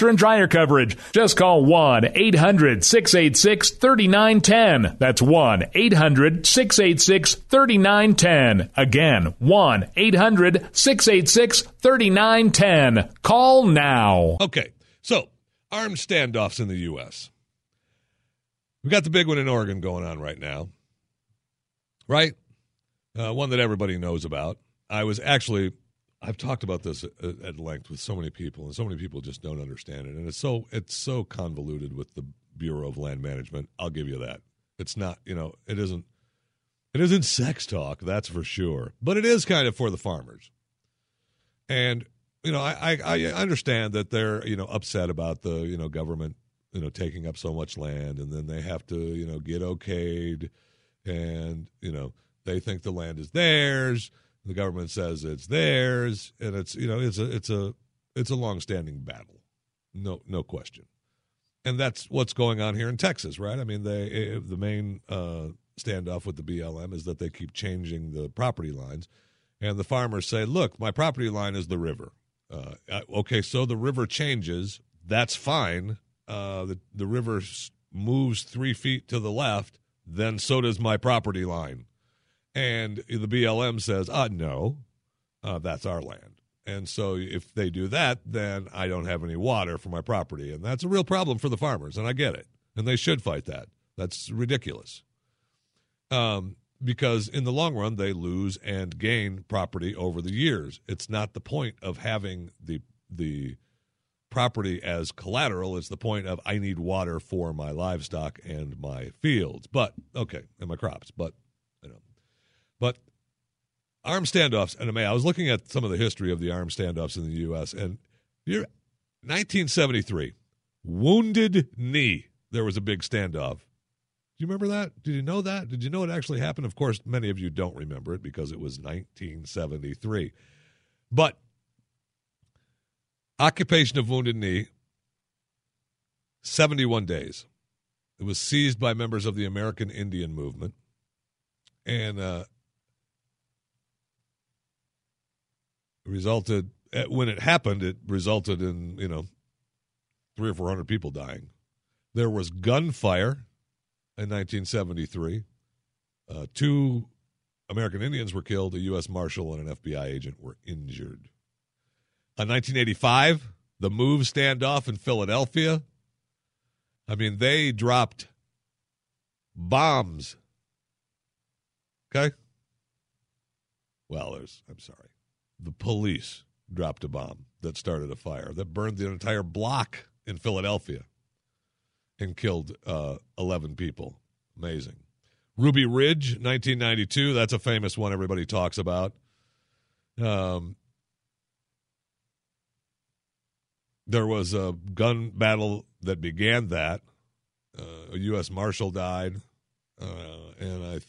washer and dryer coverage. Just call 1 800 686 3910. That's 1 800 686 3910. Again, 1 800 686 3910. Call now. Okay, so armed standoffs in the U.S. We got the big one in Oregon going on right now, right? Uh, one that everybody knows about. I was actually I've talked about this at, length with so many people, and so many people just don't understand it. And it's so it's so convoluted with the Bureau of Land Management. I'll give you that. It's not, you know, it isn't it isn't sex talk, that's for sure. But it is kind of for the farmers. And you know, I, I, I understand that they're you know upset about the you know government you know taking up so much land, and then they have to you know get okayed, and you know they think the land is theirs the government says it's theirs, and it's you know it's a it's a it's a long-standing battle, no no question, and that's what's going on here in Texas, right? I mean, they eh, the main uh, standoff with the BLM is that they keep changing the property lines, and the farmers say, "Look, my property line is the river." Uh, okay, so the river changes. That's fine. Uh, the the river moves three feet to the left, then so does my property line. And the BLM says, uh, no, uh, that's our land. And so if they do that, then I don't have any water for my property. And that's a real problem for the farmers. And I get it. And they should fight that. That's ridiculous. Um, because in the long run, they lose and gain property over the years. It's not the point of having the, the, property as collateral. It's the point of I need water for my livestock and my fields, but okay, and my crops. But but armed standoffs, and I was looking at some of the history of the armed standoffs in the U.S. and you're 1973, Wounded Knee. There was a big standoff. Do you remember that? Did you know that? Did you know it actually happened? Of course, many of you don't remember it because it was 1973. But occupation of Wounded Knee, 71 days. It was seized by members of the American Indian Movement. And uh, resulted eh, when it happened it resulted in you know three or four hundred people dying. There was gunfire in 1973 uh, two american indians were killed a u.s marshal and an fbi agent were injured. In 1985 the move standoff in philadelphia. I mean they dropped bombs. Okay? Well there's i'm sorry the police dropped a bomb that started a fire that burned the entire block in Philadelphia and killed uh, 11 people. Amazing. Ruby Ridge, 1992. That's a famous one everybody talks about. Um, there was a gun battle that began that. Uh, a U.S. Marshal died, uh, and I th-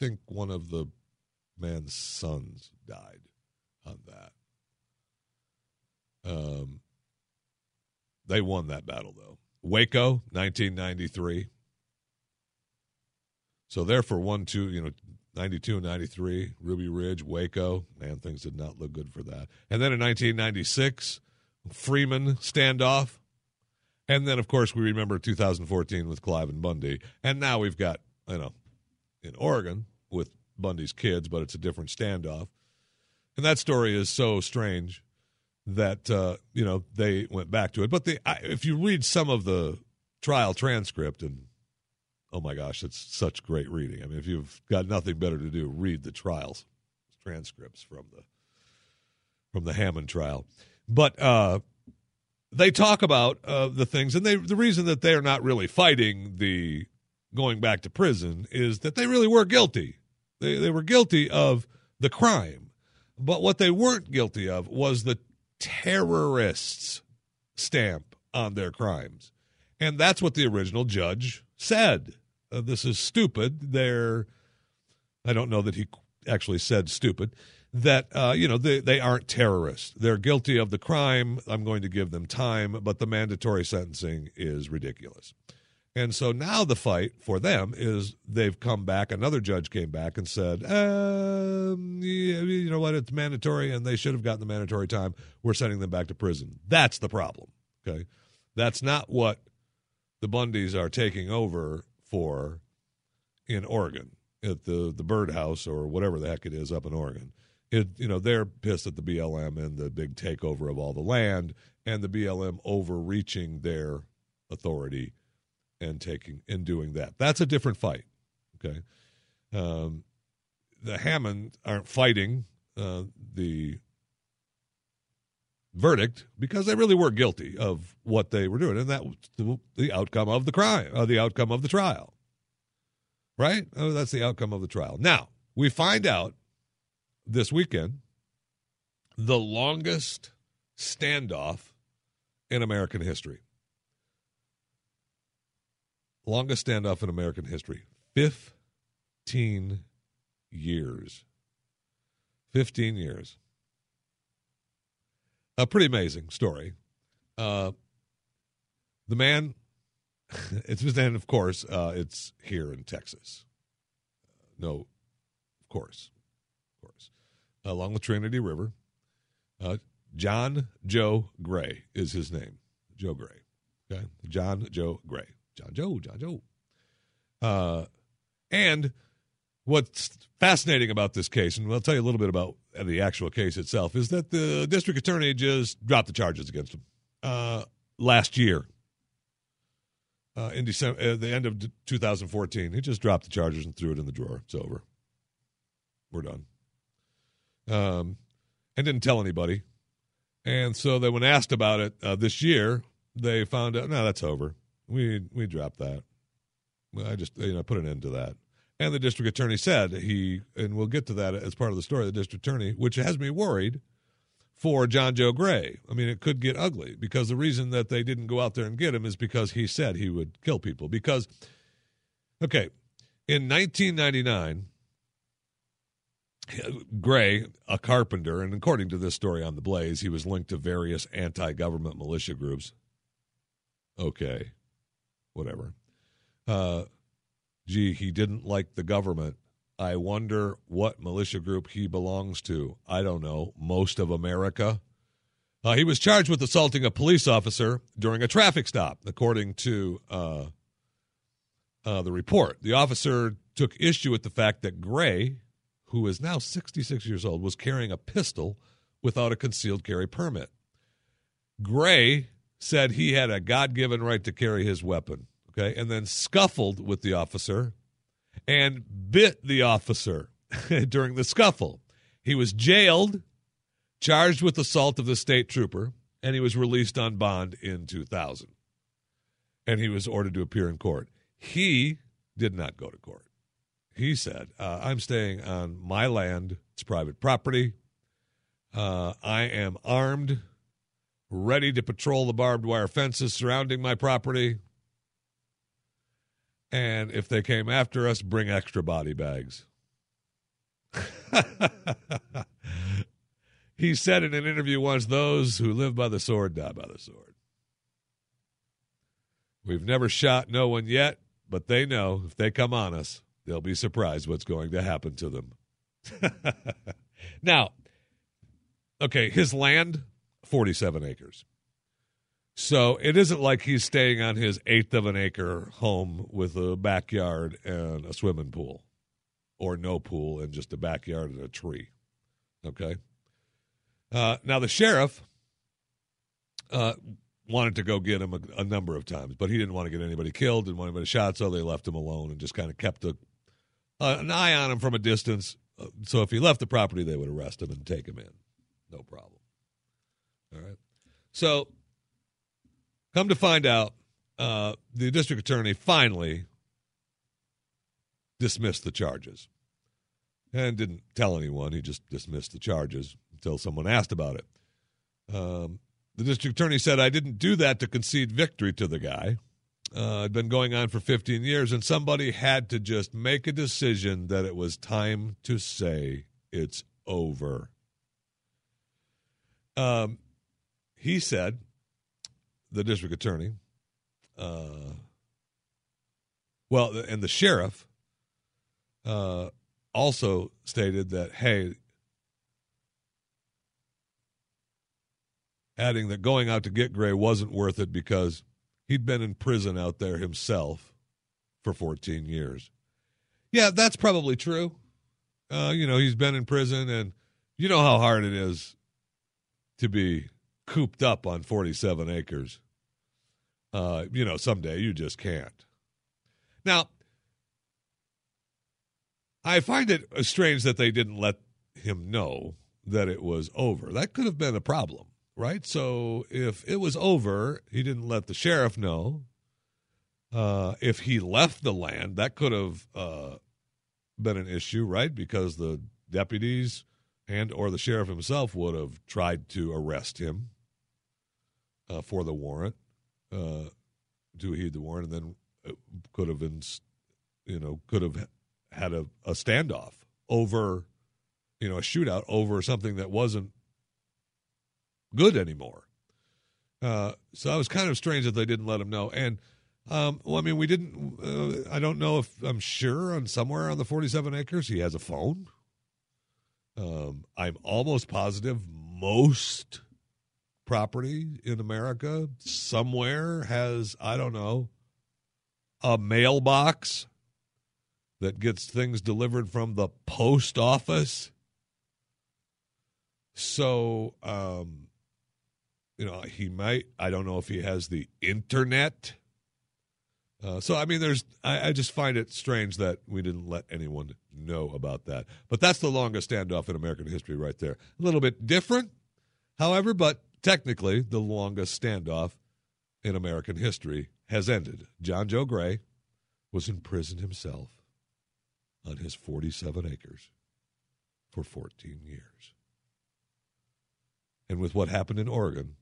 think one of the man's sons died on that. Um, they won that battle, though. Waco, 1993. So there for one, two, you know, 92 and 93, Ruby Ridge, Waco. Man, things did not look good for that. And then in 1996, Freemen standoff. And then, of course, we remember 2014 with Cliven Bundy. And now we've got, you know, in Oregon with Bundy's kids, but it's a different standoff. And that story is so strange that uh, you know they went back to it. But the, I, if you read some of the trial transcript, and oh my gosh, it's such great reading. I mean, if you've got nothing better to do, read the trials transcripts from the from the Hammond trial. But uh, they talk about uh, the things, and they the reason that they are not really fighting the going back to prison is that they really were guilty. They they were guilty of the crime, but what they weren't guilty of was the terrorists stamp on their crimes, and that's what the original judge said. Uh, this is stupid. They're I don't know that he actually said stupid that uh, you know they, they aren't terrorists. They're guilty of the crime. I'm going to give them time, but the mandatory sentencing is ridiculous. And so now the fight for them is they've come back. Another judge came back and said, um, yeah, you know what, it's mandatory, and they should have gotten the mandatory time. We're sending them back to prison. That's the problem. Okay, that's not what the Bundys are taking over for in Oregon at the the birdhouse or whatever the heck it is up in Oregon it, you know, they're pissed at the BLM and the big takeover of all the land and the BLM overreaching their authority and taking and doing that. That's a different fight. Okay. Um, the Hammond aren't fighting uh, the verdict because they really were guilty of what they were doing, and that was the, outcome of the crime, uh, the outcome of the trial. Right? Oh, that's the outcome of the trial. Now we find out this weekend the longest standoff in American history. Longest standoff in American history. 15 years. 15 years. A pretty amazing story. Uh, the man, it's and of course, uh, it's here in Texas. No, of course, of course along the Trinity River. Uh, John Joe Gray is his name. Joe Gray. Okay. John Joe Gray. John Joe, John Joe. Uh, and what's fascinating about this case, and I'll tell you a little bit about the actual case itself, is that the district attorney just dropped the charges against him uh, last year. Uh, in December, uh, the end of 2014, he just dropped the charges and threw it in the drawer. It's over. We're done um, and didn't tell anybody. And so that when asked about it uh, this year, they found out no, that's over. We we dropped that. I just you know put an end to that. And the district attorney said he, and we'll get to that as part of the story. The district attorney, which has me worried for John Joe Gray. I mean, it could get ugly because the reason that they didn't go out there and get him is because he said he would kill people. Because, okay, in 1999, Gray, a carpenter, and according to this story on the Blaze, he was linked to various anti government militia groups. Okay, whatever. Uh, gee, he didn't like the government. I wonder what militia group he belongs to. I don't know. Most of America. Uh, he was charged with assaulting a police officer during a traffic stop, according to uh, uh, the report. The officer took issue with the fact that Gray, who is now 66 years old, was carrying a pistol without a concealed carry permit. Gray said he had a God given right to carry his weapon, okay, and then scuffled with the officer and bit the officer during the scuffle. He was jailed, charged with assault of the state trooper, and he was released on bond in 2000. And he was ordered to appear in court. He did not go to court he said, uh, I'm staying on my land. It's private property. Uh, I am armed, ready to patrol the barbed wire fences surrounding my property. And if they came after us, bring extra body bags. he said in an interview once those who live by the sword die by the sword. We've never shot no one yet, but they know if they come on us, they'll be surprised what's going to happen to them. now, okay, his land, 47 acres. So it isn't like he's staying on his eighth of an acre home with a backyard and a swimming pool, or no pool and just a backyard and a tree. Okay. Uh, now, the sheriff uh, wanted to go get him a, a, number of times, but he didn't want to get anybody killed, didn't want anybody shot, so they left him alone and just kind of kept a uh, an eye on him from a distance. Uh, so if he left the property, they would arrest him and take him in. No problem. All right. So, come to find out, uh, the district attorney finally dismissed the charges and didn't tell anyone. He just dismissed the charges until someone asked about it. Um, the district attorney said, I didn't do that to concede victory to the guy. Uh, it'd been going on for 15 years, and somebody had to just make a decision that it was time to say it's over. Um, he said, the district attorney, uh, well, and the sheriff uh, also stated that, hey, adding that going out to get Gray wasn't worth it because he'd been in prison out there himself for 14 years. Yeah, that's probably true. Uh, you know, he's been in prison, and you know how hard it is to be cooped up on 47 acres. Uh, you know, someday you just can't. Now, I find it strange that they didn't let him know that it was over. That could have been a problem, right? So if it was over, he didn't let the sheriff know. Uh, if he left the land, that could have uh, been an issue, right? Because the deputies and or the sheriff himself would have tried to arrest him uh, for the warrant, uh, to heed the warrant, and then could have been, you know, could have had a, a standoff over, you know, a shootout over something that wasn't good anymore. Uh, so it was kind of strange that they didn't let him know. And um, well, I mean, we didn't. Uh, I don't know if I'm sure on somewhere on the 47 acres he has a phone. Um, I'm almost positive most property in America somewhere has I don't know a mailbox that gets things delivered from the post office. So, um, you know, he might, I don't know if he has the internet. Uh, so, I mean, there's, I, I, just find it strange that we didn't let anyone know about that. But that's the longest standoff in American history right there. A little bit different, however, but technically the longest standoff in American history has ended. John Joe Gray was in prison himself on his 47 acres for 14 years. And with what happened in Oregon,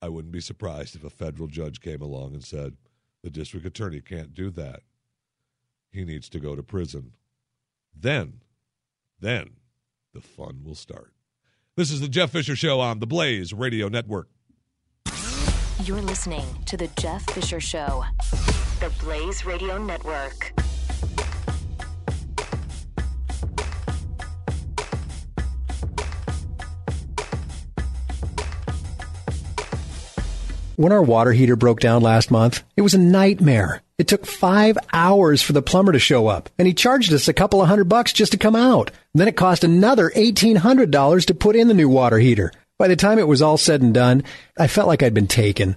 I wouldn't be surprised if a federal judge came along and said, the district attorney can't do that. He needs to go to prison. Then, then the fun will start. This is the Jeff Fisher Show on the Blaze Radio Network. You're listening to the Jeff Fisher Show, the Blaze Radio Network. When our water heater broke down last month, it was a nightmare. It took five hours for the plumber to show up, and he charged us a couple of hundred bucks just to come out. Then it cost another $1,800 to put in the new water heater. By the time it was all said and done, I felt like I'd been taken.